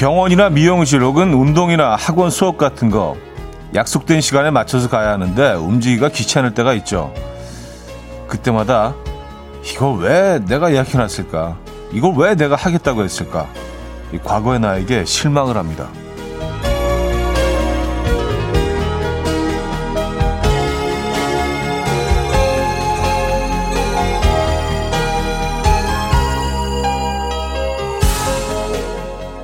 병원이나 미용실 혹은 운동이나 학원 수업 같은 거 약속된 시간에 맞춰서 가야 하는데 움직이기가 귀찮을 때가 있죠. 그때마다 이걸 왜 내가 예약해놨을까? 이걸 왜 내가 하겠다고 했을까? 이 과거의 나에게 실망을 합니다.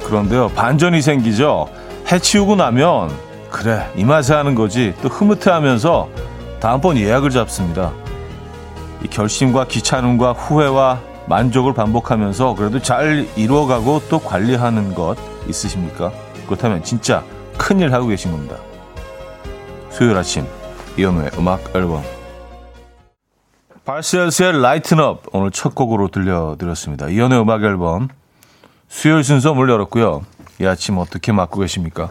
그런데요, 반전이 생기죠. 해치우고 나면, 그래, 이 맛에 하는 거지. 또 흐뭇해 하면서 다음번 예약을 잡습니다. 이 결심과 귀찮음과 후회와 만족을 반복하면서 그래도 잘 이루어가고 또 관리하는 것 있으십니까? 그렇다면 진짜 큰일 하고 계신 겁니다. 수요일 아침 이현우의 음악 앨범 발셀스의 Light Up 오늘 첫 곡으로 들려드렸습니다. 이현우의 음악 앨범 수요일 순서 문 열었고요. 이 아침 어떻게 맞고 계십니까?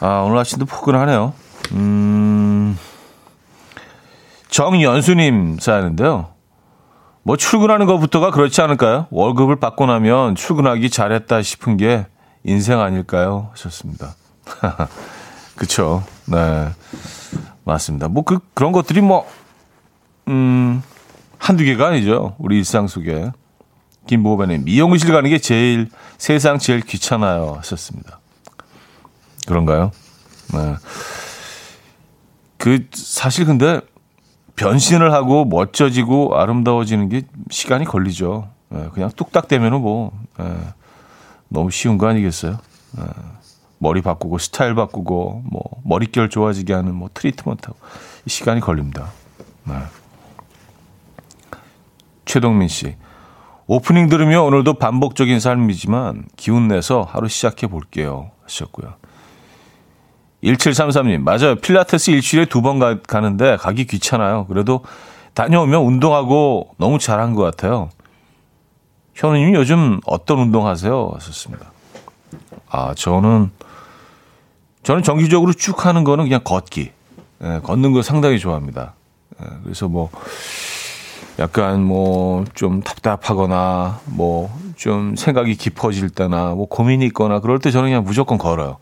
아 오늘 아침도 포근하네요. 음... 정연수님 사연인데요. 뭐 출근하는 것부터가 그렇지 않을까요? 월급을 받고 나면 출근하기 잘했다 싶은 게 인생 아닐까요? 하셨습니다. 그쵸. 네. 맞습니다. 뭐 그, 그런 것들이 뭐, 음, 한두 개가 아니죠. 우리 일상 속에. 김보배님, 미용실 가는 게 제일, 세상 제일 귀찮아요. 하셨습니다. 그런가요? 네. 그, 사실 근데, 변신을 하고 멋져지고 아름다워지는 게 시간이 걸리죠. 예, 그냥 뚝딱 되면은 뭐 예, 너무 쉬운 거 아니겠어요? 예, 머리 바꾸고 스타일 바꾸고 뭐 머릿결 좋아지게 하는 뭐 트리트먼트하고 시간이 걸립니다. 네. 최동민 씨. 오프닝 들으며 오늘도 반복적인 삶이지만 기운 내서 하루 시작해 볼게요. 하셨고요. 1733님, 맞아요. 필라테스 일주일에 두 번 가는데 가기 귀찮아요. 그래도 다녀오면 운동하고 너무 잘한 것 같아요. 현우님 요즘 어떤 운동 하세요? 하셨습니다. 아, 저는, 저는 정기적으로 쭉 하는 거는 그냥 걷기. 예, 걷는 거 상당히 좋아합니다. 예, 그래서 뭐, 약간 뭐, 좀 답답하거나, 뭐, 좀 생각이 깊어질 때나, 뭐, 고민이 있거나, 그럴 때 저는 그냥 무조건 걸어요.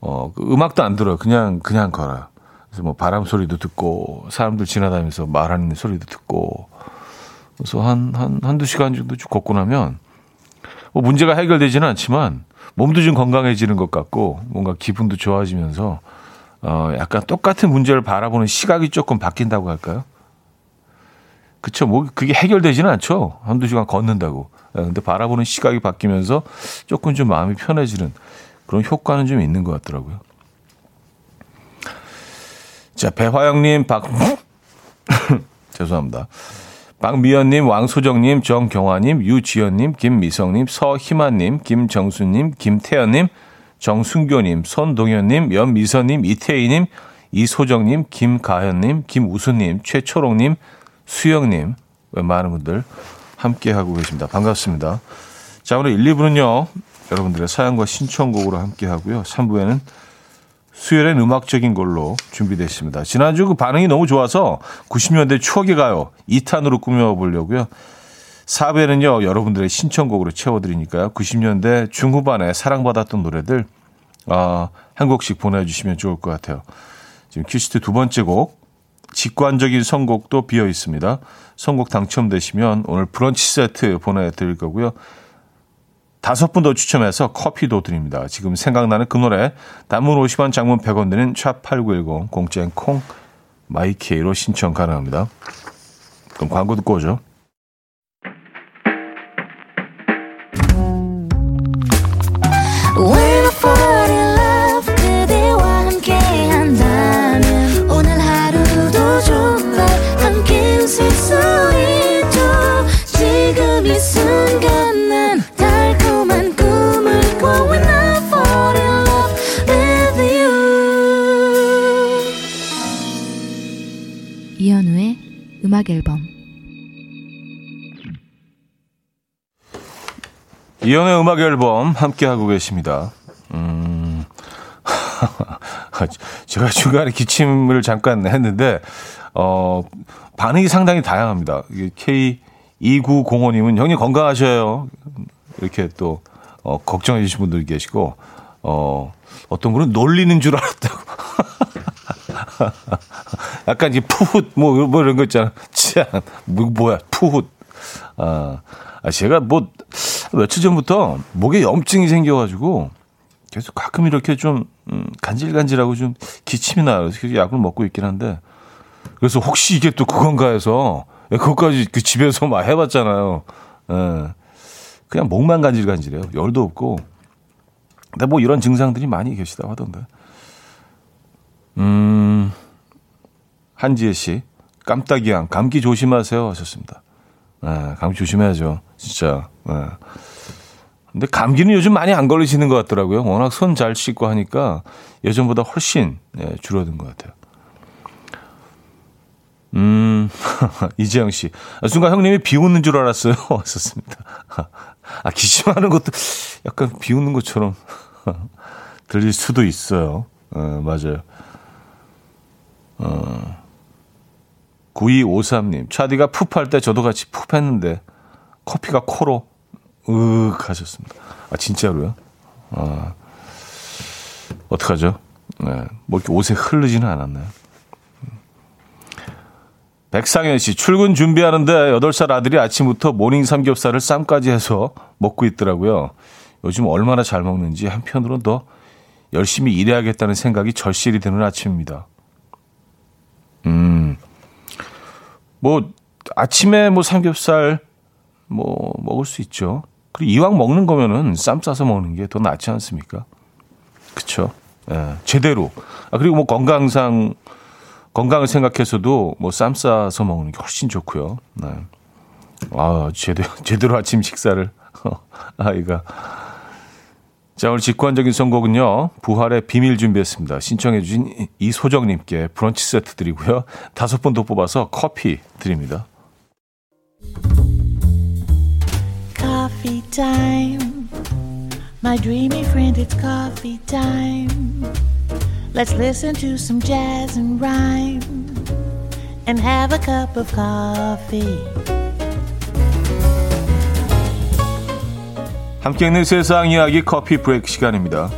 어, 그 음악도 안 들어요. 그냥, 그냥 걸어요. 그래서 뭐 바람 소리도 듣고, 사람들 지나다니면서 말하는 소리도 듣고, 그래서 한, 한, 한두 시간 정도 쭉 걷고 나면, 뭐 문제가 해결되지는 않지만, 몸도 좀 건강해지는 것 같고, 뭔가 기분도 좋아지면서, 어, 약간 똑같은 문제를 바라보는 시각이 조금 바뀐다고 할까요? 그쵸. 뭐, 그게 해결되지는 않죠. 한두 시간 걷는다고. 예, 근데 바라보는 시각이 바뀌면서 조금 좀 마음이 편해지는 그런 효과는 좀 있는 것 같더라고요. 자, 배화영님, 박, 죄송합니다. 박미연님, 왕소정님, 정경화님, 유지연님, 김미성님, 서희만님, 김정수님, 김태연님, 정순교님, 손동현님, 연미선님, 이태희님, 이소정님, 김가현님, 김우수님, 최초롱님, 수영님, 많은 분들 함께하고 계십니다. 반갑습니다. 자, 오늘 1, 2부는요, 여러분들의 사연과 신청곡으로 함께 하고요. 3부에는 수요일엔 음악적인 걸로 준비되어 있습니다. 지난주 그 반응이 너무 좋아서 90년대 추억의 가요 2탄으로 꾸며보려고요. 4부에는요, 여러분들의 신청곡으로 채워드리니까요. 90년대 중후반에 사랑받았던 노래들, 아, 한 곡씩 보내주시면 좋을 것 같아요. 지금 cue sheet 두 번째 곡, 직관적인 선곡도 비어 있습니다. 선곡 당첨되시면 오늘 브런치 세트 보내드릴 거고요. 다섯 분 더 추첨해서 커피도 드립니다. 지금 생각나는 그 노래 단문 50원 장문 100원 드는 샵8910 공짜인 콩 마이케이로 신청 가능합니다. 그럼 광고 듣고 오죠. 음악 앨범 이연의 음악 앨범 함께 하고 계십니다. 음. 제가 중간에 기침을 잠깐 했는데 어 반응이 상당히 다양합니다. K2905님은 형님 건강하셔요. 이렇게 또 어, 걱정해 주신 분들 계시고, 어, 어떤 분은 놀리는 줄 알았다고. 약간 이제 푸훗, 뭐, 뭐 이런 거 있잖아. 참, 뭐, 뭐야, 푸훗. 아, 아, 제가 뭐, 며칠 전부터 목에 염증이 생겨가지고, 계속 가끔 이렇게 좀, 음, 간질간질하고 좀 기침이 나요. 그래서 약을 먹고 있긴 한데, 그래서 혹시 이게 또 그건가 해서, 예, 그것까지 그 집에서 막 해봤잖아요. 예. 그냥 목만 간질간질해요. 열도 없고. 근데 뭐 이런 증상들이 많이 계시다고 하던데. 음, 한지혜 씨. 깜딱이양. 감기 조심하세요. 하셨습니다. 예, 감기 조심해야죠. 진짜. 예. 근데 감기는 요즘 많이 안 걸리시는 것 같더라고요. 워낙 손 잘 씻고 하니까 예전보다 훨씬 예, 줄어든 것 같아요. 음, 이재영 씨. 아, 순간 형님이 비웃는 줄 알았어요. 왔었습니다. 아, 기침하는 것도 약간 비웃는 것처럼 들릴 수도 있어요. 어, 맞아요. 어, 9253님. 차디가 푹할 때 저도 같이 푹 했는데 커피가 코로 으윽 하셨습니다. 아, 진짜로요? 아, 어떡하죠? 네, 뭐 이렇게 옷에 흐르지는 않았나요? 백상현 씨, 출근 준비하는데 8살 아들이 아침부터 morning 삼겹살을 쌈까지 해서 먹고 있더라고요. 요즘 얼마나 잘 먹는지 한편으로는 더 열심히 일해야겠다는 생각이 절실히 드는 아침입니다. 음, 뭐, 아침에 뭐 삼겹살 뭐 먹을 수 있죠. 그리고 이왕 먹는 거면은 쌈 싸서 먹는 게 더 낫지 않습니까? 그쵸? 예, 제대로. 아, 그리고 뭐 건강상 건강을 생각해서도 뭐 쌈 싸서 먹는 게 훨씬 좋고요. 네. 아, 제대로, 제대로 아침 식사를. 아이가. 자, 오늘 직관적인 선곡은요. 부활의 비밀 준비했습니다. 신청해 주신 이소정 님께 브런치 세트 드리고요. 다섯 분 더 뽑아서 커피 드립니다. Coffee time. My dreamy friend, it's coffee time. Let's listen to some jazz and rhyme and have a cup of coffee. 함께 있는 세상 이야기 커피 브레이크 시간입니다.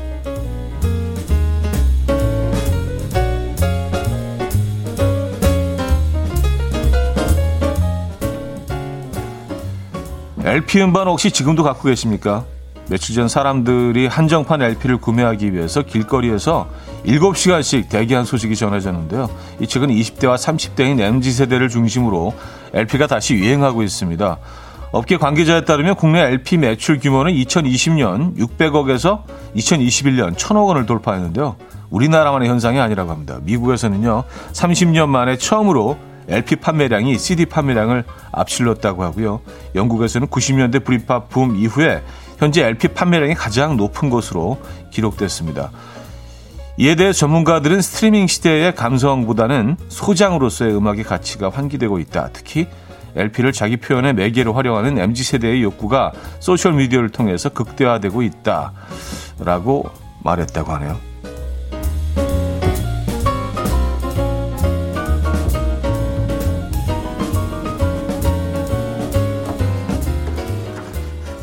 LP 음반 혹시 지금도 갖고 계십니까? 며칠 전 사람들이 한정판 LP를 구매하기 위해서 길거리에서 7시간씩 대기한 소식이 전해졌는데요. 이 최근 20대와 30대인 MZ세대를 중심으로 LP가 다시 유행하고 있습니다. 업계 관계자에 따르면 국내 LP 매출 규모는 2020년 600억에서 2021년 1000억 원을 돌파했는데요. 우리나라만의 현상이 아니라고 합니다. 미국에서는요, 30년 만에 처음으로 LP 판매량이 CD 판매량을 앞질렀다고 하고요. 영국에서는 90년대 브리팝 붐 이후에 현재 LP 판매량이 가장 높은 것으로 기록됐습니다. 이에 대해 전문가들은 스트리밍 시대의 감성보다는 소장으로서의 음악의 가치가 환기되고 있다. 특히 LP를 자기 표현의 매개로 활용하는 MZ세대의 욕구가 소셜 미디어를 통해서 극대화되고 있다. 라고 말했다고 하네요.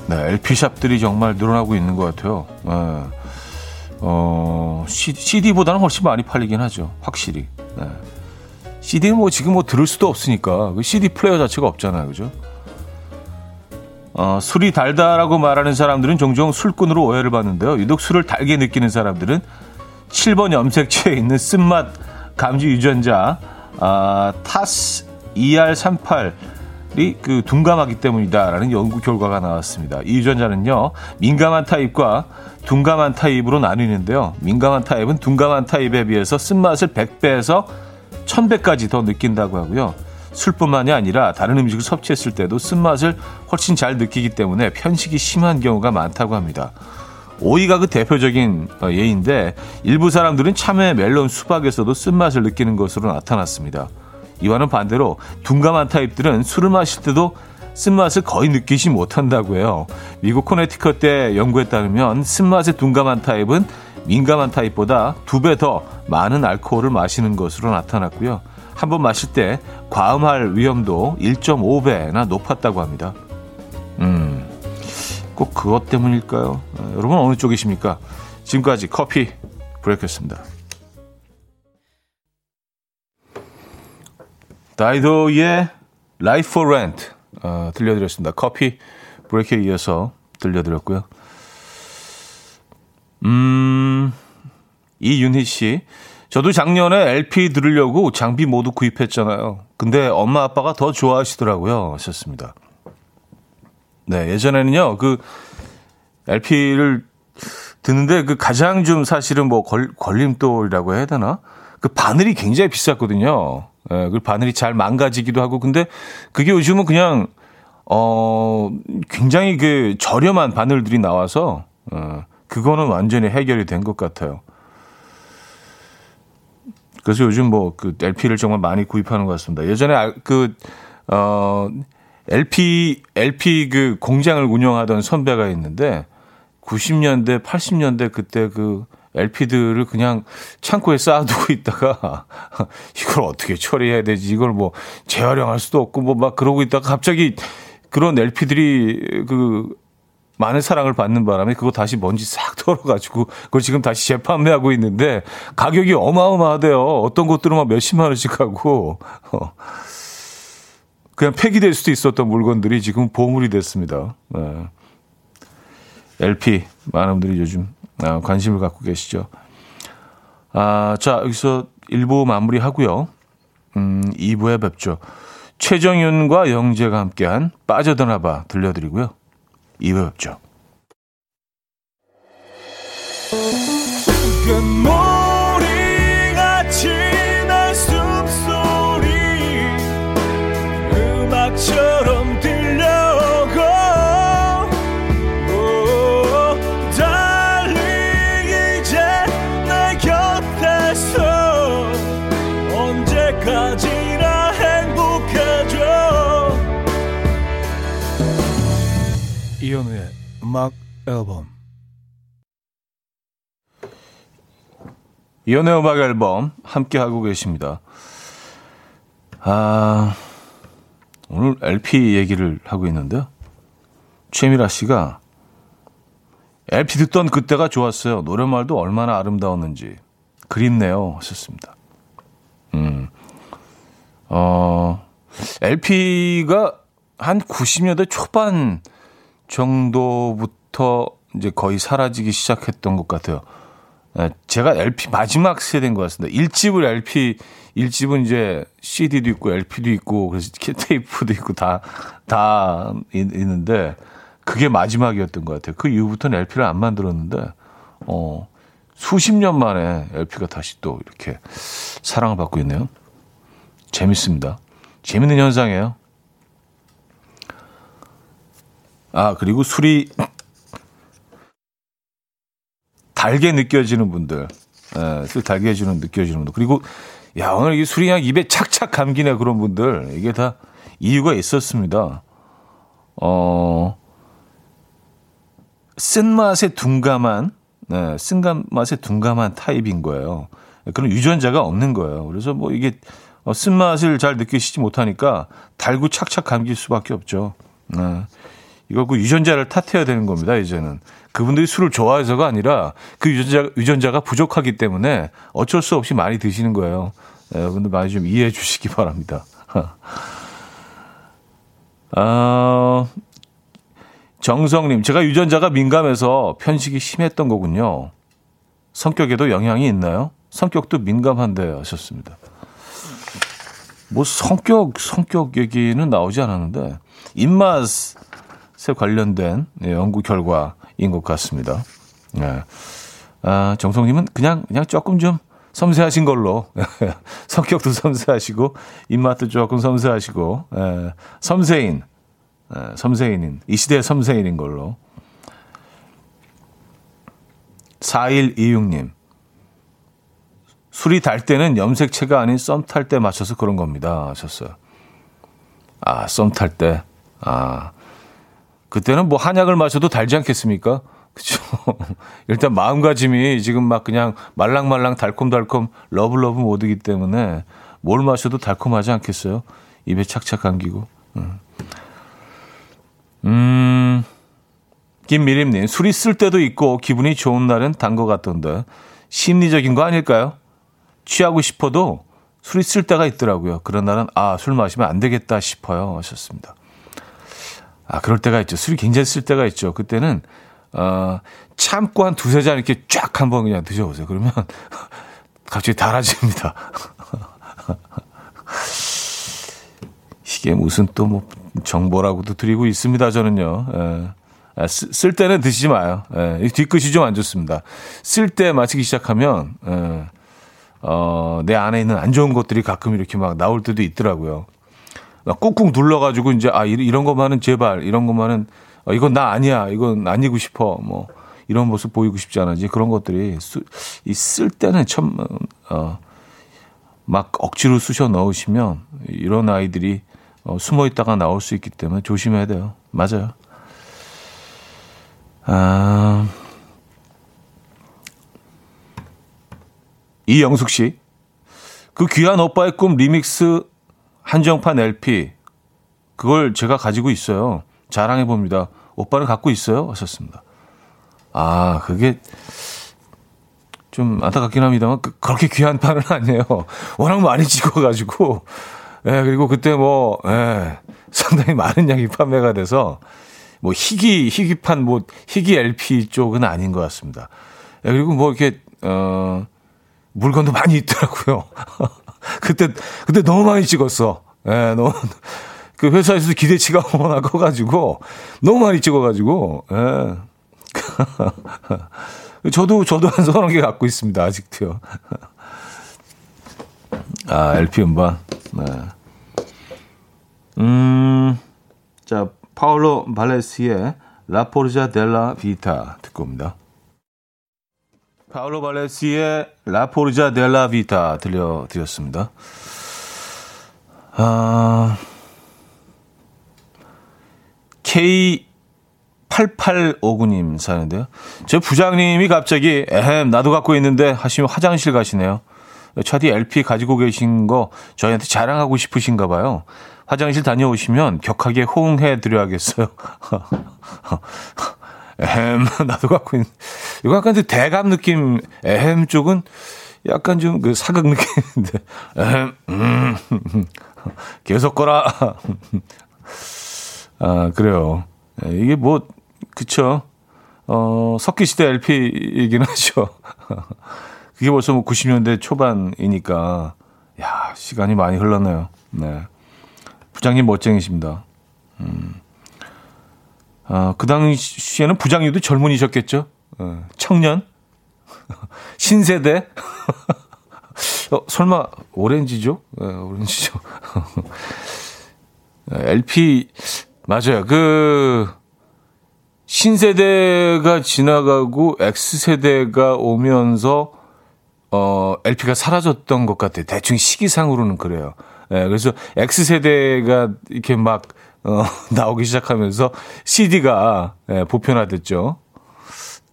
네, LP샵들이 정말 늘어나고 있는 것 같아요. 네. 어, CD, 보다는 훨씬 많이 팔리긴 하죠. 확실히. 네. CD는 뭐 지금 뭐 들을 수도 없으니까. 그 CD 플레이어 자체가 없잖아요. 그죠? 어, 술이 달다라고 말하는 사람들은 종종 술꾼으로 오해를 받는데요. 유독 술을 달게 느끼는 사람들은 7번 염색체에 있는 쓴맛 감지 유전자, 아, 타스 ER38 그 둔감하기 때문이다라는 연구 결과가 나왔습니다. 이 유전자는요 민감한 타입과 둔감한 타입으로 나뉘는데요. 민감한 타입은 둔감한 타입에 비해서 쓴맛을 100배에서 1000배까지 더 느낀다고 하고요. 술뿐만이 아니라 다른 음식을 섭취했을 때도 쓴맛을 훨씬 잘 느끼기 때문에 편식이 심한 경우가 많다고 합니다. 오이가 그 대표적인 어, 예인데 일부 사람들은 참외, 멜론, 수박에서도 쓴맛을 느끼는 것으로 나타났습니다. 이와는 반대로 둔감한 타입들은 술을 마실 때도 쓴맛을 거의 느끼지 못한다고 해요. 미국 코네티컷 대 연구에 따르면 쓴맛에 둔감한 타입은 민감한 타입보다 두 배 더 많은 알코올을 마시는 것으로 나타났고요. 한 번 마실 때 과음할 위험도 1.5배나 높았다고 합니다. 음, 꼭 그것 때문일까요? 아, 여러분 어느 쪽이십니까? 지금까지 커피 브레이크였습니다. 다이도의 Life for Rent 어, 들려드렸습니다. 커피 브레이크에 이어서 들려드렸고요. 음, 이윤희 씨. 저도 작년에 LP 들으려고 장비 모두 구입했잖아요. 근데 엄마 아빠가 더 좋아하시더라고요. 하셨습니다. 네, 예전에는요, 그 LP를 듣는데 그 가장 좀 사실은 뭐 걸, 걸림돌이라고 해야 되나? 그 바늘이 굉장히 비쌌거든요. 예, 그 바늘이 잘 망가지기도 하고 근데 그게 요즘은 그냥 어 굉장히 그 저렴한 바늘들이 나와서 어 그거는 완전히 해결이 된 것 같아요. 그래서 요즘 뭐 그 LP를 정말 많이 구입하는 것 같습니다. 예전에 그 어 LP LP 그 공장을 운영하던 선배가 있는데 90년대 80년대 그때 그 LP들을 그냥 창고에 쌓아두고 있다가 이걸 어떻게 처리해야 되지? 이걸 뭐 재활용할 수도 없고 뭐 막 그러고 있다가 갑자기 그런 LP들이 그 많은 사랑을 받는 바람에 그거 다시 먼지 싹 털어가지고 그걸 지금 다시 재판매하고 있는데 가격이 어마어마하대요. 어떤 곳들은 막 몇십만 원씩 하고 어. 그냥 폐기될 수도 있었던 물건들이 지금 보물이 됐습니다. 네. LP 많은 분들이 요즘 아, 관심을 갖고 계시죠. 아, 자, 여기서 1부 마무리하고요. 음, 2부에 뵙죠. 최정윤과 영재가 함께한 빠져드나봐 들려드리고요. 2부에 뵙죠. 음악 앨범 이현우의 음악 앨범 함께 하고 계십니다. 아 오늘 LP 얘기를 하고 있는데요. 최미라 씨가 LP 듣던 그때가 좋았어요. 노래말도 얼마나 아름다웠는지 그립네요. 하셨습니다. 음, 어, LP가 한 90년대 초반 정도부터 이제 거의 사라지기 시작했던 것 같아요. 예, 제가 LP 마지막 세대인 것 같습니다. 1집을 LP, 1집은 이제 CD도 있고 LP도 있고 그래서 테이프도 있고 다, 다 있는데 그게 마지막이었던 것 같아요. 그 이후부터는 LP를 안 만들었는데, 어, 수십 년 만에 LP가 다시 또 이렇게 사랑을 받고 있네요. 재밌습니다. 재밌는 현상이에요. 아, 그리고 술이 달게 느껴지는 분들. 예, 술 달게 해주는 느껴지는 분들. 그리고 야, 오늘 이 술이 그냥 입에 착착 감기네 그런 분들. 이게 다 이유가 있었습니다. 어, 쓴맛에 둔감한, 네, 쓴맛에 둔감한 타입인 거예요. 그런 유전자가 없는 거예요. 그래서 뭐 이게 어, 쓴맛을 잘 느끼시지 못하니까 달고 착착 감길 수밖에 없죠. 네. 이거 그 유전자를 탓해야 되는 겁니다, 이제는. 그분들이 술을 좋아해서가 아니라 그 유전자, 유전자가 부족하기 때문에 어쩔 수 없이 많이 드시는 거예요. 네, 여러분들 많이 좀 이해해 주시기 바랍니다. 아, 정성님, 제가 유전자가 민감해서 편식이 심했던 거군요. 성격에도 영향이 있나요? 성격도 민감한데 하셨습니다. 뭐 성격, 성격 얘기는 나오지 않았는데, 입맛, 관련된 예, 연구 결과인 것 같습니다. 네. 아, 정성님은 그냥, 그냥 조금 좀 섬세하신 걸로. 성격도 섬세하시고, 입맛도 조금 섬세하시고, 예, 섬세인, 예, 섬세인인, 이 시대의 섬세인인 걸로. 4126님. 술이 달 때는 염색체가 아닌 썸 탈 때 맞춰서 그런 겁니다. 하셨어요. 아, 썸 탈 때. 아, 그때는 뭐 한약을 마셔도 달지 않겠습니까? 그죠? 일단 마음가짐이 지금 막 그냥 말랑말랑 달콤달콤 love love 모드기 때문에 뭘 마셔도 달콤하지 않겠어요? 입에 착착 감기고. 음. 음, 김미림님, 술이 쓸 때도 있고 기분이 좋은 날은 단 것 같던데 심리적인 거 아닐까요? 취하고 싶어도 술이 쓸 때가 있더라고요. 그런 날은 아, 술 마시면 안 되겠다 싶어요. 하셨습니다. 아, 그럴 때가 있죠. 술이 굉장히 쓸 때가 있죠. 그때는 어, 참고 한 두세 잔 이렇게 쫙 한번 그냥 드셔보세요. 그러면 갑자기 달아집니다. 이게 무슨 또 뭐 정보라고도 드리고 있습니다. 저는요. 예. 아, 쓸 때는 드시지 마요. 예. 뒤끝이 좀 안 좋습니다. 쓸 때 마시기 시작하면 예. 어, 내 안에 있는 안 좋은 것들이 가끔 이렇게 막 나올 때도 있더라고요. 꾹꾹 눌러가지고 이제 아 이런 것만은 제발 이런 것만은 어, 이건 나 아니야 이건 아니고 싶어 뭐 이런 모습 보이고 싶지 않아 이제 그런 것들이 쓸 때는 참 어, 막 억지로 쑤셔 넣으시면 이런 아이들이 어, 숨어 있다가 나올 수 있기 때문에 조심해야 돼요. 맞아요. 아, 이영숙 씨. 그 귀한 오빠의 꿈 리믹스 한정판 LP. 그걸 제가 가지고 있어요. 자랑해 봅니다. 오빠는 갖고 있어요? 하셨습니다. 아, 그게 좀 안타깝긴 합니다만 그, 그렇게 귀한 판은 아니에요. 워낙 많이 찍어가지고 예, 그리고 그때 뭐, 예, 상당히 많은 양이 판매가 돼서 뭐 희귀, 희귀판, 뭐 희귀 LP 쪽은 아닌 것 같습니다. 예, 그리고 뭐 이렇게, 어, 물건도 많이 있더라고요. 그때, 그때 너무 많이 찍었어. 예, 너무, 그 회사에서도 기대치가 워낙 커가지고, 너무 많이 찍어가지고, 예. 저도, 저도 한 서너 개 갖고 있습니다, 아직도요. 아, LP 음반. 네. 음, 자, 파울로 발레스의 라포르자 델라 비타 듣고 옵니다. 파울로 발레스의 라포르자 델라 비타 들려드렸습니다. 아, K8859님 사는데요. 제 부장님이 갑자기 에헴 나도 갖고 있는데 하시면 화장실 가시네요. 차디 LP 가지고 계신 거 저희한테 자랑하고 싶으신가 봐요. 화장실 다녀오시면 격하게 호응해 드려야겠어요. 에헴, 나도 갖고 있는. 이거 약간 그 대감 느낌, 에헴 쪽은 약간 좀 그 사극 느낌인데, 에헴, 음, 계속 거라. 아, 그래요. 이게 뭐, 그쵸. 어, 석기시대 LP이긴 하죠. 그게 벌써 뭐 90년대 초반이니까, 야, 시간이 많이 흘렀네요. 네. 부장님 멋쟁이십니다. 음. 아, 그 당시에는 부장님도 젊은이셨겠죠? 어, 청년? 신세대? 어, 설마 오렌지죠? 네, 오렌지죠. LP 맞아요. 그 신세대가 지나가고 X세대가 오면서 어 LP가 사라졌던 것 같아요. 대충 시기상으로는 그래요. 예, 그래서 X세대가 이렇게 막, 어, 나오기 시작하면서 CD가, 예, 보편화됐죠.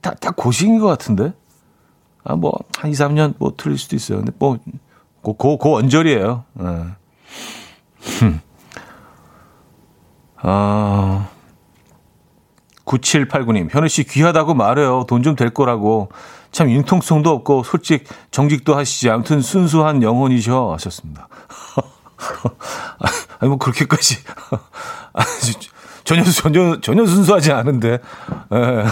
다, 다 고식인 것 같은데? 아, 뭐, 한 2, 3년 뭐 틀릴 수도 있어요. 근데 뭐, 고, 고, 고 원절이에요. 예. 아, 9789님, 현우 씨 귀하다고 말해요. 돈 좀 될 거라고. 참 융통성도 없고 솔직 정직도 하시지. 아무튼 순수한 영혼이셔 하셨습니다. 아니, 뭐, 그렇게까지. 전혀, 전혀, 전혀 순수하지 않은데. 예.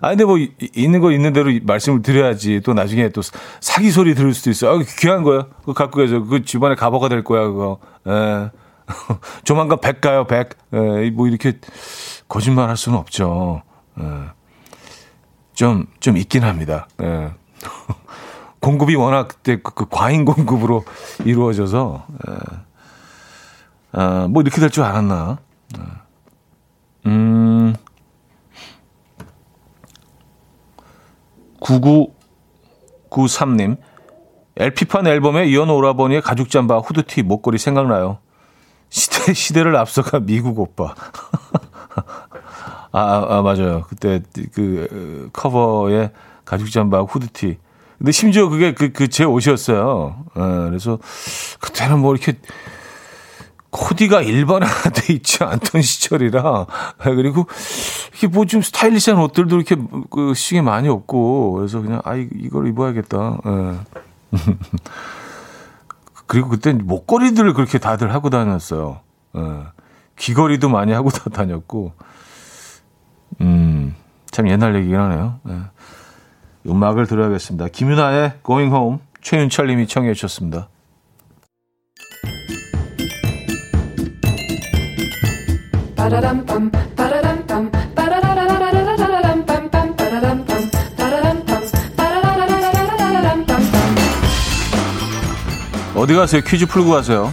아, 근데 뭐, 있는 거 있는 대로 말씀을 드려야지. 또 나중에 또 사기 소리 들을 수도 있어. 아, 귀한 거야. 그거 갖고 가죠. 그 집안에 가버가 될 거야, 그거. 예. 조만간 백 가요, 백. 예. 뭐, 이렇게 거짓말 할 수는 없죠. 예. 좀, 좀 있긴 합니다. 예. 공급이 워낙 그때 그, 그 과잉 공급으로 이루어져서 에, 아, 뭐 이렇게 될 줄 알았나? 음. 9993님. LP판 앨범에 이현 오라버니의 가죽 잠바, 후드티, 목걸이 생각나요. 시대, 시대를 앞서가 미국 오빠. 아, 아, 아, 맞아요. 그때 그 커버에 가죽 잠바, 후드티. 근데 심지어 그게 그, 그 제 옷이었어요. 예, 그래서 그때는 뭐 이렇게 코디가 일반화돼 있지 않던 시절이라 예, 그리고 이렇게 뭐 좀 스타일리시한 옷들도 이렇게 그 시계 많이 없고 그래서 그냥 아 이걸 입어야겠다. 예. 그리고 그때 목걸이들을 그렇게 다들 하고 다녔어요. 예. 귀걸이도 많이 하고 다녔고, 음, 참 옛날 얘기긴 하네요. 예. 음악을 들어야겠습니다. 김윤아의 Going Home, 최윤철 님이 청해 주셨습니다. 어디 가세요? 퀴즈 풀고 가세요.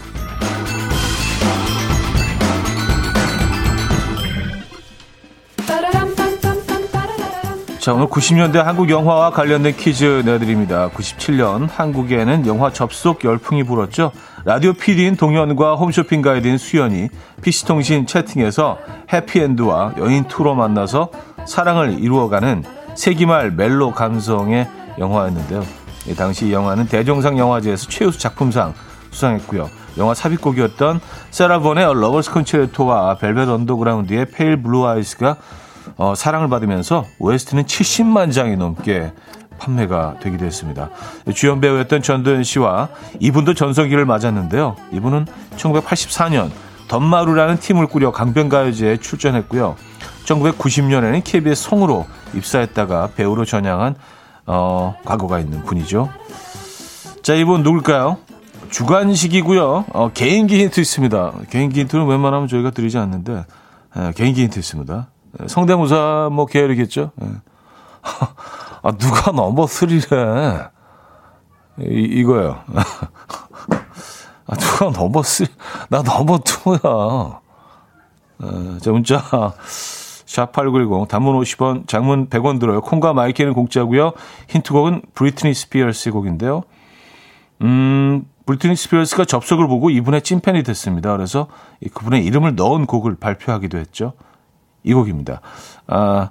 자, 오늘 90년대 한국 영화와 관련된 퀴즈 내드립니다. 97년 한국에는 영화 접속 열풍이 불었죠. 라디오 PD인 동현과 홈쇼핑 가이드인 수연이 PC통신 채팅에서 해피엔드와 여인 투로 만나서 사랑을 이루어가는 세기말 멜로 감성의 영화였는데요. 당시 이 영화는 대종상 영화제에서 최우수 작품상 수상했고요. 영화 삽입곡이었던 Sarah Vaughan의 Lover's Concerto와 Velvet Underground의 Pale Blue Eyes가 어, 사랑을 받으면서 OST는 70만 장이 넘게 판매가 되기도 했습니다. 주연 배우였던 전도연 씨와 이분도 전성기를 맞았는데요. 이분은 1984년 덤마루라는 팀을 꾸려 강변가요제에 출전했고요. 1990년에는 KBS 성으로 입사했다가 배우로 전향한 어, 과거가 있는 분이죠. 자, 이분 누굴까요? 주관식이고요. 어, 개인기 힌트 있습니다. 개인기 힌트는 웬만하면 저희가 드리지 않는데 에, 개인기 힌트 있습니다. 성대모사 뭐 계열이겠죠. 에. 아, 누가 넘버 3래? 이, 이거예요. 아, 누가 넘버 3? 나 넘버 2야. 에, 자, 문자. 샵8910 단문 50원, 장문 100원 들어요. 콩과 마이케이는 공짜고요. 힌트곡은 브리트니 스피어스 곡인데요. 음, 브리트니 스피어스가 접속을 보고 이분의 찐팬이 됐습니다. 그래서 그분의 이름을 넣은 곡을 발표하기도 했죠. 이 곡입니다. 아,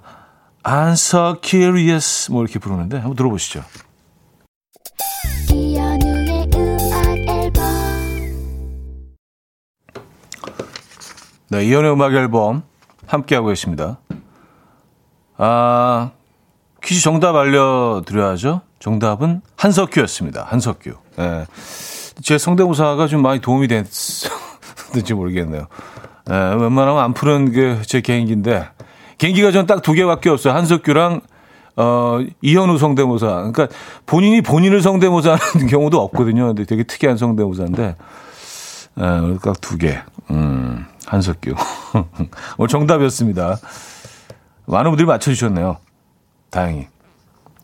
I'm so curious 뭐 이렇게 부르는데 한번 들어보시죠. 네, 이연의 음악 앨범 함께하고 계십니다. 아, 퀴즈 정답 알려드려야죠. 정답은 한석규였습니다. 한석규. 예. 제 성대모사가 좀 많이 도움이 됐는지 모르겠네요. 예, 웬만하면 안 푸는 게 제 개인기인데, 개인기가 전 딱 두 개밖에 없어요. 한석규랑, 어, 이현우 성대모사. 그러니까 본인이 본인을 성대모사하는 경우도 없거든요. 근데 되게 특이한 성대모사인데, 예, 딱두 개. 음, 한석규. 오늘 정답이었습니다. 많은 분들이 맞춰주셨네요. 다행히.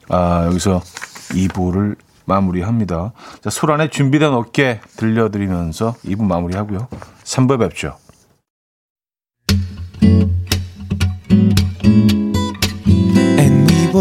아, 여기서 2부를 마무리합니다. 자, 소란의 준비된 어깨 들려드리면서 2부 마무리하고요. 3부 뵙죠.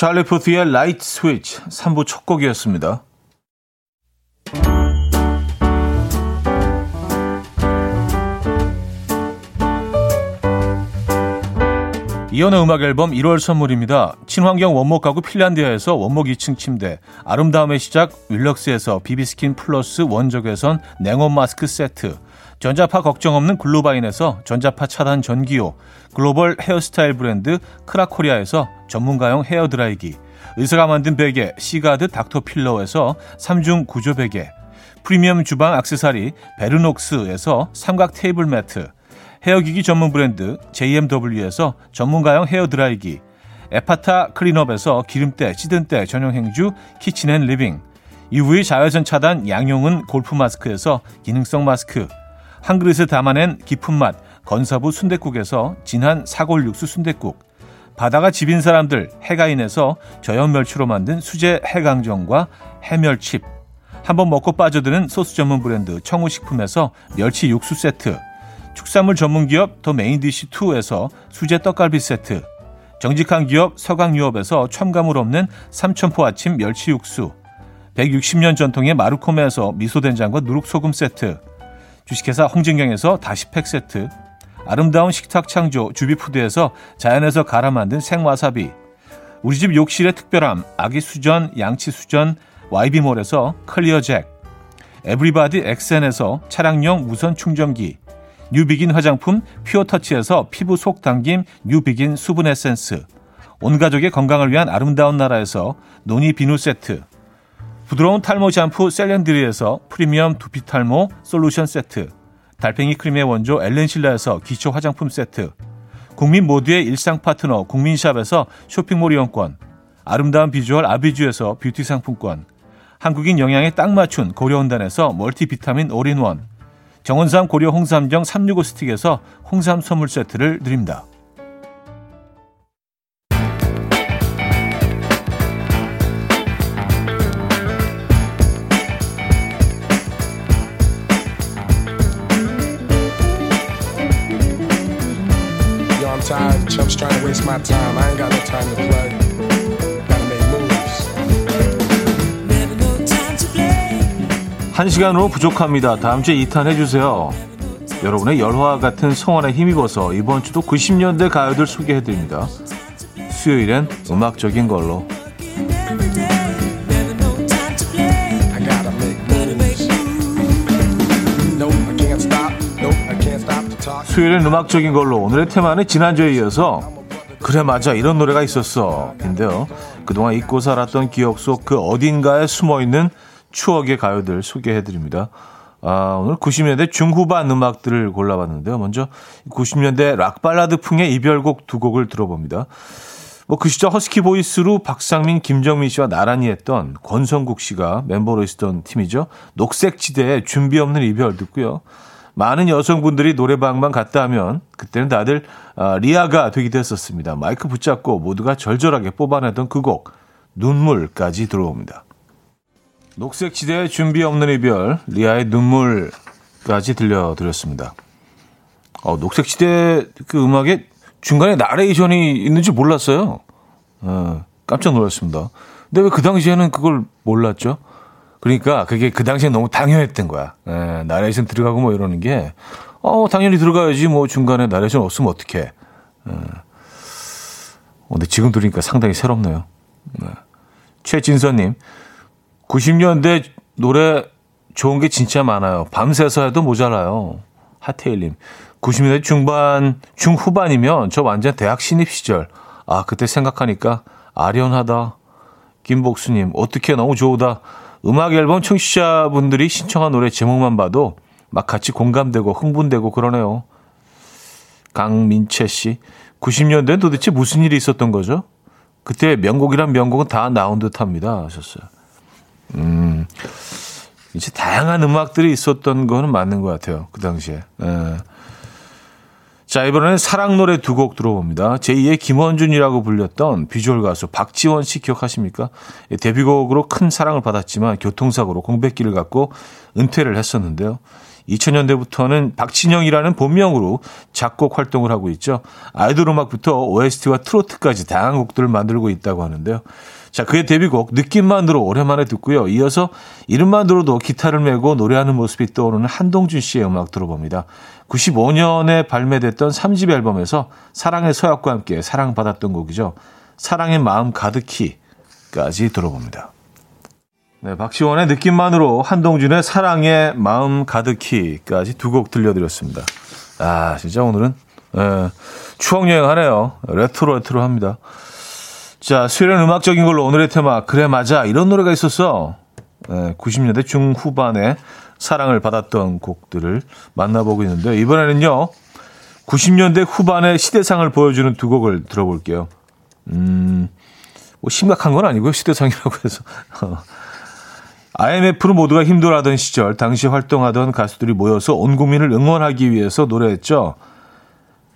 찰리 푸트의 라이트 스위치 3부 첫 곡이었습니다. 이현우의 음악 앨범 1월 선물입니다. 친환경 원목 가구 핀란디아에서 원목 2층 침대, 아름다움의 시작 윌럭스에서 비비스킨 플러스 원적외선 냉온 마스크 세트, 전자파 걱정 없는 글로바인에서 전자파 차단 전기요, 글로벌 헤어스타일 브랜드 크라코리아에서 전문가용 헤어드라이기, 의사가 만든 베개 시가드 닥터필러에서 3중 구조 베개, 프리미엄 주방 악세사리 베르녹스에서 삼각 테이블 매트, 헤어기기 전문 브랜드 JMW에서 전문가용 헤어드라이기, 에파타 클린업에서 기름때, 찌든때 전용 행주 키친앤 리빙, UV 자외선 차단 양용은 골프 마스크에서 기능성 마스크, 한 그릇에 담아낸 깊은 맛 건사부 순댓국에서 진한 사골 육수 순댓국, 바다가 집인 사람들 해가인에서 저염 멸치로 만든 수제 해강정과 해멸칩, 한번 먹고 빠져드는 소스 전문 브랜드 청우식품에서 멸치 육수 세트, 축산물 전문 기업 더 메인디시2에서 수제 떡갈비 세트, 정직한 기업 서강유업에서 첨가물 없는 삼천포 아침 멸치 육수. 160년 전통의 마루코메에서 미소된장과 누룩소금 세트 주식회사 홍진경에서 다시팩 세트 아름다운 식탁 창조 주비푸드에서 자연에서 갈아 만든 생와사비 우리 집 욕실의 특별함 아기 수전 양치 수전 YB몰에서 클리어 잭 에브리바디 엑센에서 차량용 무선 충전기 뉴비긴 화장품 퓨어터치에서 피부 속 당김 뉴비긴 수분 에센스 온 가족의 건강을 위한 아름다운 나라에서 노니 비누 세트 부드러운 탈모 샴푸 셀렌드리에서 프리미엄 두피 탈모 솔루션 세트 달팽이 크림의 원조 엘렌실라에서 기초 화장품 세트 국민 모두의 일상 파트너 국민샵에서 쇼핑몰 이용권 아름다운 비주얼 아비주에서 뷰티 상품권 한국인 영양에 딱 맞춘 고려온단에서 멀티비타민 올인원 정원삼 고려 홍삼정 365 스틱에서 홍삼 선물 세트를 드립니다. Tired. Chumps trying to waste my time. I ain't got no time to play. Gotta make moves. 한 시간으로 부족합니다. 다음 주에 2탄 해주세요. 여러분의 열화 같은 성원에 힘입어서 이번 주도 90년대 가요들 소개해드립니다. 수요일엔 음악적인 걸로. 수요일엔 음악적인 걸로. 오늘의 테마는 지난주에 이어서 그래 맞아 이런 노래가 있었어 인데요. 그동안 잊고 살았던 기억 속 그 어딘가에 숨어있는 추억의 가요들 소개해드립니다. 아, 오늘 90년대 중후반 음악들을 골라봤는데요. 먼저 90년대 락발라드 풍의 이별곡 두 곡을 들어봅니다. 뭐 그 시절 허스키 보이스로 박상민, 김정민 씨와 나란히 했던 권성국 씨가 멤버로 있었던 팀이죠. 녹색지대의 준비 없는 이별 듣고요 많은 여성분들이 노래방만 갔다 하면 그때는 다들 어, 리아가 되기도 했었습니다. 마이크 붙잡고 모두가 절절하게 뽑아내던 그 곡 눈물까지 들어봅니다. 녹색 지대의 준비 없는 이별 리아의 눈물까지 들려드렸습니다. 어, 녹색 지대 그 음악에 중간에 나레이션이 있는지 몰랐어요. 어, 깜짝 놀랐습니다. 근데 왜 그 당시에는 그걸 몰랐죠? 그러니까 그게 그 당시에 너무 당연했던 거야. 예, 나레이션 들어가고 뭐 이러는 게, 어, 당연히 들어가야지. 뭐 중간에 나레이션 없으면 어떡해. 예. 어, 근데 지금 들으니까 상당히 새롭네요. 네. 최진서님, 90년대 노래 좋은 게 진짜 많아요. 밤새서 해도 모자라요. 하태일님, 90년대 중반, 중후반이면 저 완전 대학 신입 시절. 아, 그때 생각하니까 아련하다. 김복수님, 어떻게 너무 좋다. 음악 앨범 청취자분들이 신청한 노래 제목만 봐도 막 같이 공감되고 흥분되고 그러네요. 강민채 씨. 90년대엔 도대체 무슨 일이 있었던 거죠? 그때 명곡이란 명곡은 다 나온 듯 합니다. 하셨어요. 음, 이제 다양한 음악들이 있었던 거는 맞는 것 같아요. 그 당시에. 예. 자, 이번에는 사랑 노래 두 곡 들어봅니다. 제2의 김원준이라고 불렸던 비주얼 가수 박지원 씨 기억하십니까? 예, 데뷔곡으로 큰 사랑을 받았지만 교통사고로 공백기를 갖고 은퇴를 했었는데요. 2000년대부터는 박진영이라는 본명으로 작곡 활동을 하고 있죠. 아이돌 음악부터 OST와 트로트까지 다양한 곡들을 만들고 있다고 하는데요. 자, 그의 데뷔곡 느낌만으로 오랜만에 듣고요. 이어서 이름만 들어도 기타를 메고 노래하는 모습이 떠오르는 한동준 씨의 음악 들어봅니다. 95년에 발매됐던 3집 앨범에서 사랑의 서약과 함께 사랑받았던 곡이죠. 사랑의 마음 가득히까지 들어봅니다. 네, 박시원의 느낌만으로 한동준의 사랑의 마음 가득히까지 두 곡 들려드렸습니다. 아, 진짜 오늘은 예, 추억 여행하네요. 레트로 레트로 합니다. 자, 수요일은 음악적인 걸로 오늘의 테마 그래 맞아 이런 노래가 있었어. 예, 90년대 중후반에 사랑을 받았던 곡들을 만나보고 있는데 이번에는요 90년대 후반의 시대상을 보여주는 두 곡을 들어볼게요. 음, 뭐 심각한 건 아니고요 시대상이라고 해서 IMF로 모두가 힘들어하던 시절 당시 활동하던 가수들이 모여서 온 국민을 응원하기 위해서 노래했죠.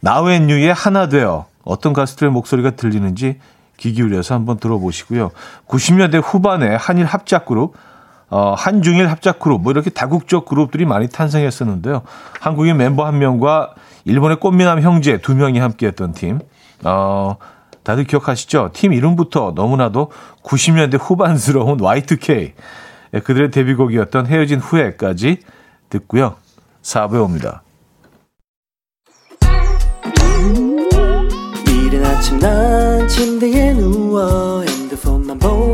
나웬유의 하나 되어 어떤 가수들의 목소리가 들리는지 귀 기울여서 한번 들어보시고요. 90년대 후반에 한일 합작 그룹 어, 한중일 합작 그룹, 뭐 이렇게 다국적 그룹들이 많이 탄생했었는데요. 한국인 멤버 한 명과 일본의 꽃미남 형제 두 명이 함께 했던 팀. 어, 다들 기억하시죠? 팀 이름부터 너무나도 90년대 후반스러운 Y2K. 예, 그들의 데뷔곡이었던 헤어진 후에까지 듣고요. 4부에 옵니다. 이른 아침 난 침대에 누워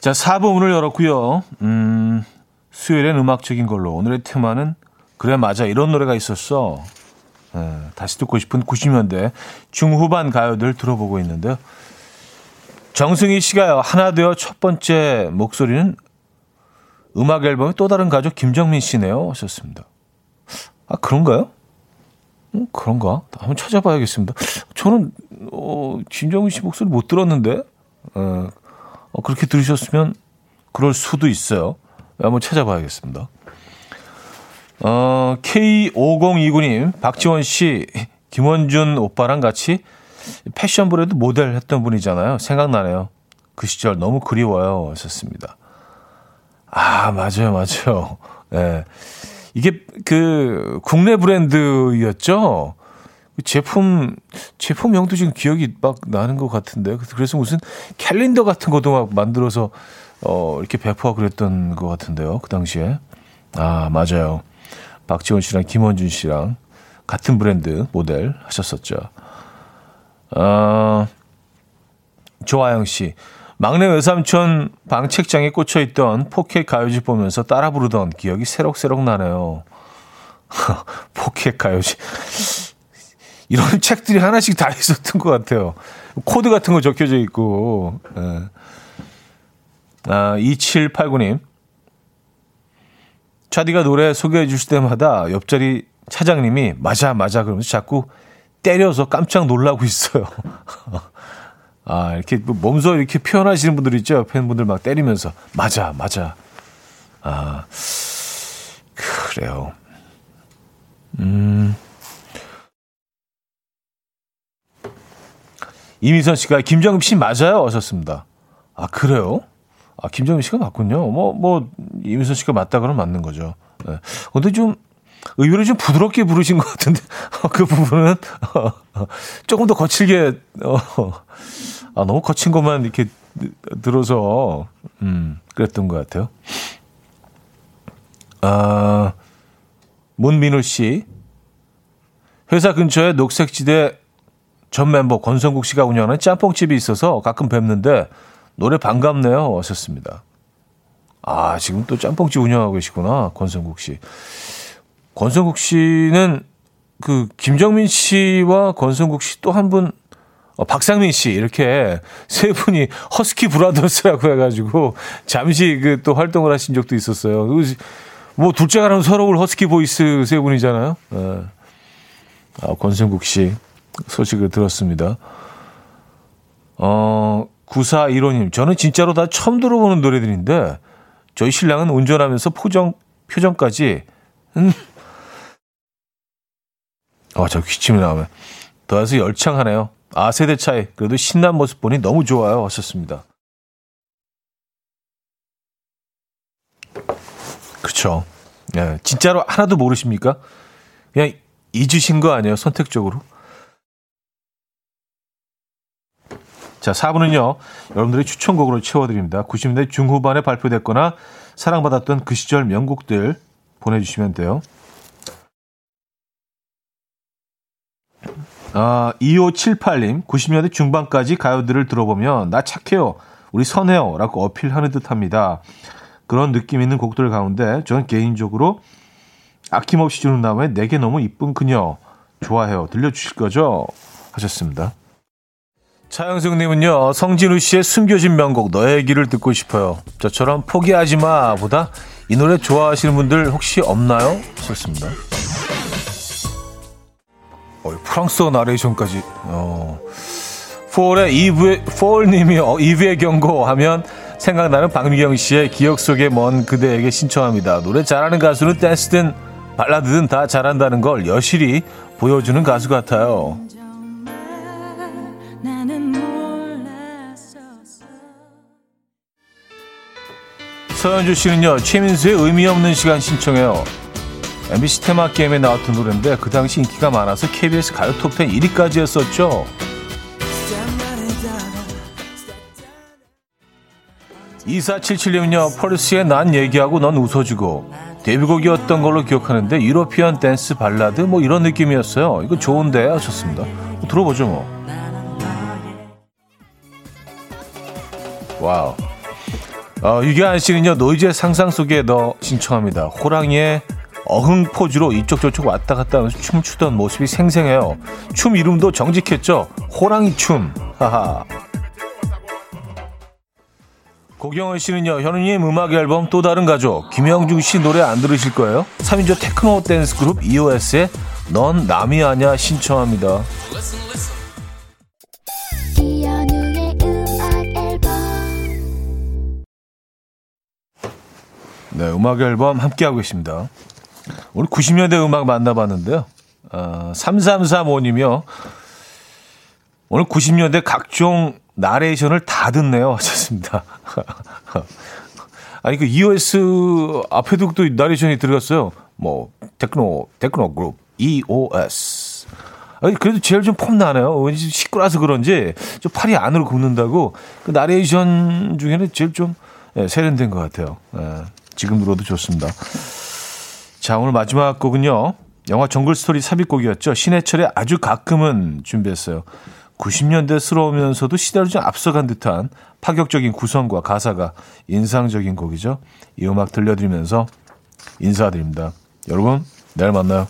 자, 4부 문을 열었고요. 음, 수요일엔 음악적인 걸로. 오늘의 테마는 그래 맞아 이런 노래가 있었어. 네, 다시 듣고 싶은 90년대 중후반 가요들 들어보고 있는데요. 정승희 씨가요. 하나 되어 첫 번째 목소리는 음악 앨범의 또 다른 가족 김정민 씨네요. 하셨습니다. 아 그런가요? 음, 그런가? 한번 찾아봐야겠습니다. 저는 어, 김정민 씨 목소리 못 들었는데 어, 어, 그렇게 들으셨으면 그럴 수도 있어요. 한번 찾아봐야겠습니다. 어, K5029님, 박지원 씨, 김원준 오빠랑 같이 패션 브랜드 모델 했던 분이잖아요. 생각나네요. 그 시절 너무 그리워요. 하셨습니다. 아, 맞아요, 맞아요. 예. 네. 이게 그 국내 브랜드였죠? 제품 제품명도 지금 기억이 막 나는 것 같은데. 그래서 무슨 캘린더 같은 것도 막 만들어서 어 이렇게 배포하고 그랬던 것 같은데요 그 당시에. 아 맞아요. 박지원 씨랑 김원준 씨랑 같은 브랜드 모델 하셨었죠. 아 조아영 씨. 막내 외삼촌 방 책장에 꽂혀 있던 포켓 가요지 보면서 따라 부르던 기억이 새록새록 나네요. 포켓 가요지 이런 책들이 하나씩 다 있었던 것 같아요. 코드 같은 거 적혀져 있고. 네. 아, 2789님. 차디가 노래 소개해 주실 때마다 옆자리 차장님이 맞아, 맞아. 그러면서 자꾸 때려서 깜짝 놀라고 있어요. 아, 이렇게 뭐 몸소 이렇게 표현하시는 분들 있죠. 팬분들 막 때리면서. 맞아, 맞아. 아, 그래요. 음. 이미선 씨가 김정임 씨 맞아요? 하셨습니다. 아, 그래요? 아, 김정임 씨가 맞군요. 뭐, 뭐, 이미선 씨가 맞다 그러면 맞는 거죠. 네. 근데 좀, 의외로 좀 부드럽게 부르신 것 같은데, 그 부분은, 조금 더 거칠게, 어, 아, 너무 거친 것만 이렇게 들어서, 음, 그랬던 것 같아요. 아, 문민우 씨. 회사 근처에 녹색지대 전 멤버 권성국 씨가 운영하는 짬뽕집이 있어서 가끔 뵙는데 노래 반갑네요. 하셨습니다. 아, 지금 또 짬뽕집 운영하고 계시구나. 권성국 씨. 권성국 씨는 그 김정민 씨와 권성국 씨 또 한 분, 어, 박상민 씨 이렇게 세 분이 허스키 브라더스라고 해가지고 잠시 그 또 활동을 하신 적도 있었어요. 뭐 둘째가라면 서러울 허스키 보이스 세 분이잖아요. 네. 아, 권성국 씨 소식을 들었습니다. 어, 9415님, 저는 진짜로 다 처음 들어보는 노래들인데, 저희 신랑은 운전하면서 표정, 표정까지, 음. 아, 저 기침이 나오면. 더해서 열창하네요. 아, 세대 차이. 그래도 신난 모습 보니 너무 좋아요. 하셨습니다. 그렇죠. 예, 진짜로 하나도 모르십니까? 그냥 잊으신 거 아니에요, 선택적으로? 자, 4부는요, 여러분들의 추천곡으로 채워드립니다. 90년대 중후반에 발표됐거나 사랑받았던 그 시절 명곡들 보내주시면 돼요. 아, 2578님, 90년대 중반까지 가요들을 들어보면, 나 착해요, 우리 선해요, 라고 어필하는 듯 합니다. 그런 느낌 있는 곡들 가운데, 저는 개인적으로 아낌없이 주는 다음에 내게 너무 이쁜 그녀, 좋아해요. 들려주실 거죠? 하셨습니다. 차영승님은요, 성진우 씨의 숨겨진 명곡, 너의 길을 듣고 싶어요. 저처럼 포기하지 마, 보다 이 노래 좋아하시는 분들 혹시 없나요? 좋습니다. 어, 프랑스어 나레이션까지, 어. 4월의 이브의, 4월님이 어, 이브의 경고 하면 생각나는 박미경 씨의 기억 속의 먼 그대에게 신청합니다. 노래 잘하는 가수는 댄스든 발라드든 다 잘한다는 걸 여실히 보여주는 가수 같아요. 서현주 씨는요, 최민수의 의미 없는 시간 신청해요. MBC 테마 게임에 나왔던 노래인데 그 당시 인기가 많아서 KBS 가요 톱10 1위까지 했었죠. 2477님은요, 펄스의 난 얘기하고 넌 웃어주고, 데뷔곡이었던 걸로 기억하는데, European 댄스 발라드? 뭐 이런 느낌이었어요. 이거 좋은데? 하셨습니다. 들어보죠, 뭐. Wow. 어, 유기한 씨는요, 노이즈의 상상 속에 너 신청합니다. 호랑이의 어흥 포즈로 이쪽 저쪽 왔다 갔다 하면서 춤을 추던 모습이 생생해요. 춤 이름도 정직했죠? 호랑이 춤. 하하. 고경원 씨는요, 현우님 음악 앨범 또 다른 가족. 김영중 씨 노래 안 들으실 거예요? 3인조 테크노 댄스 그룹 EOS의 넌 남이 아냐 신청합니다. 네, 음악 앨범 함께하고 계십니다. 오늘 90년대 음악 만나봤는데요. 어, 3335님이요. 오늘 90년대 각종 나레이션을 다 듣네요. 하셨습니다. 아니, 그 EOS 앞에도 또 나레이션이 들어갔어요. 뭐, 테크노, 테크노 그룹, EOS. 아니, 그래도 제일 좀 폼나네요. 왠지 시끄러워서 그런지 좀 팔이 안으로 굽는다고 그 나레이션 중에는 제일 좀 예, 세련된 것 같아요. 예, 지금 들어도 좋습니다. 자, 오늘 마지막 곡은요. 영화 정글 스토리 삽입곡이었죠. 신해철의 아주 가끔은 준비했어요. 90년대스러우면서도 시대를 좀 앞서간 듯한 파격적인 구성과 가사가 인상적인 곡이죠. 이 음악 들려드리면서 인사드립니다. 여러분, 내일 만나요.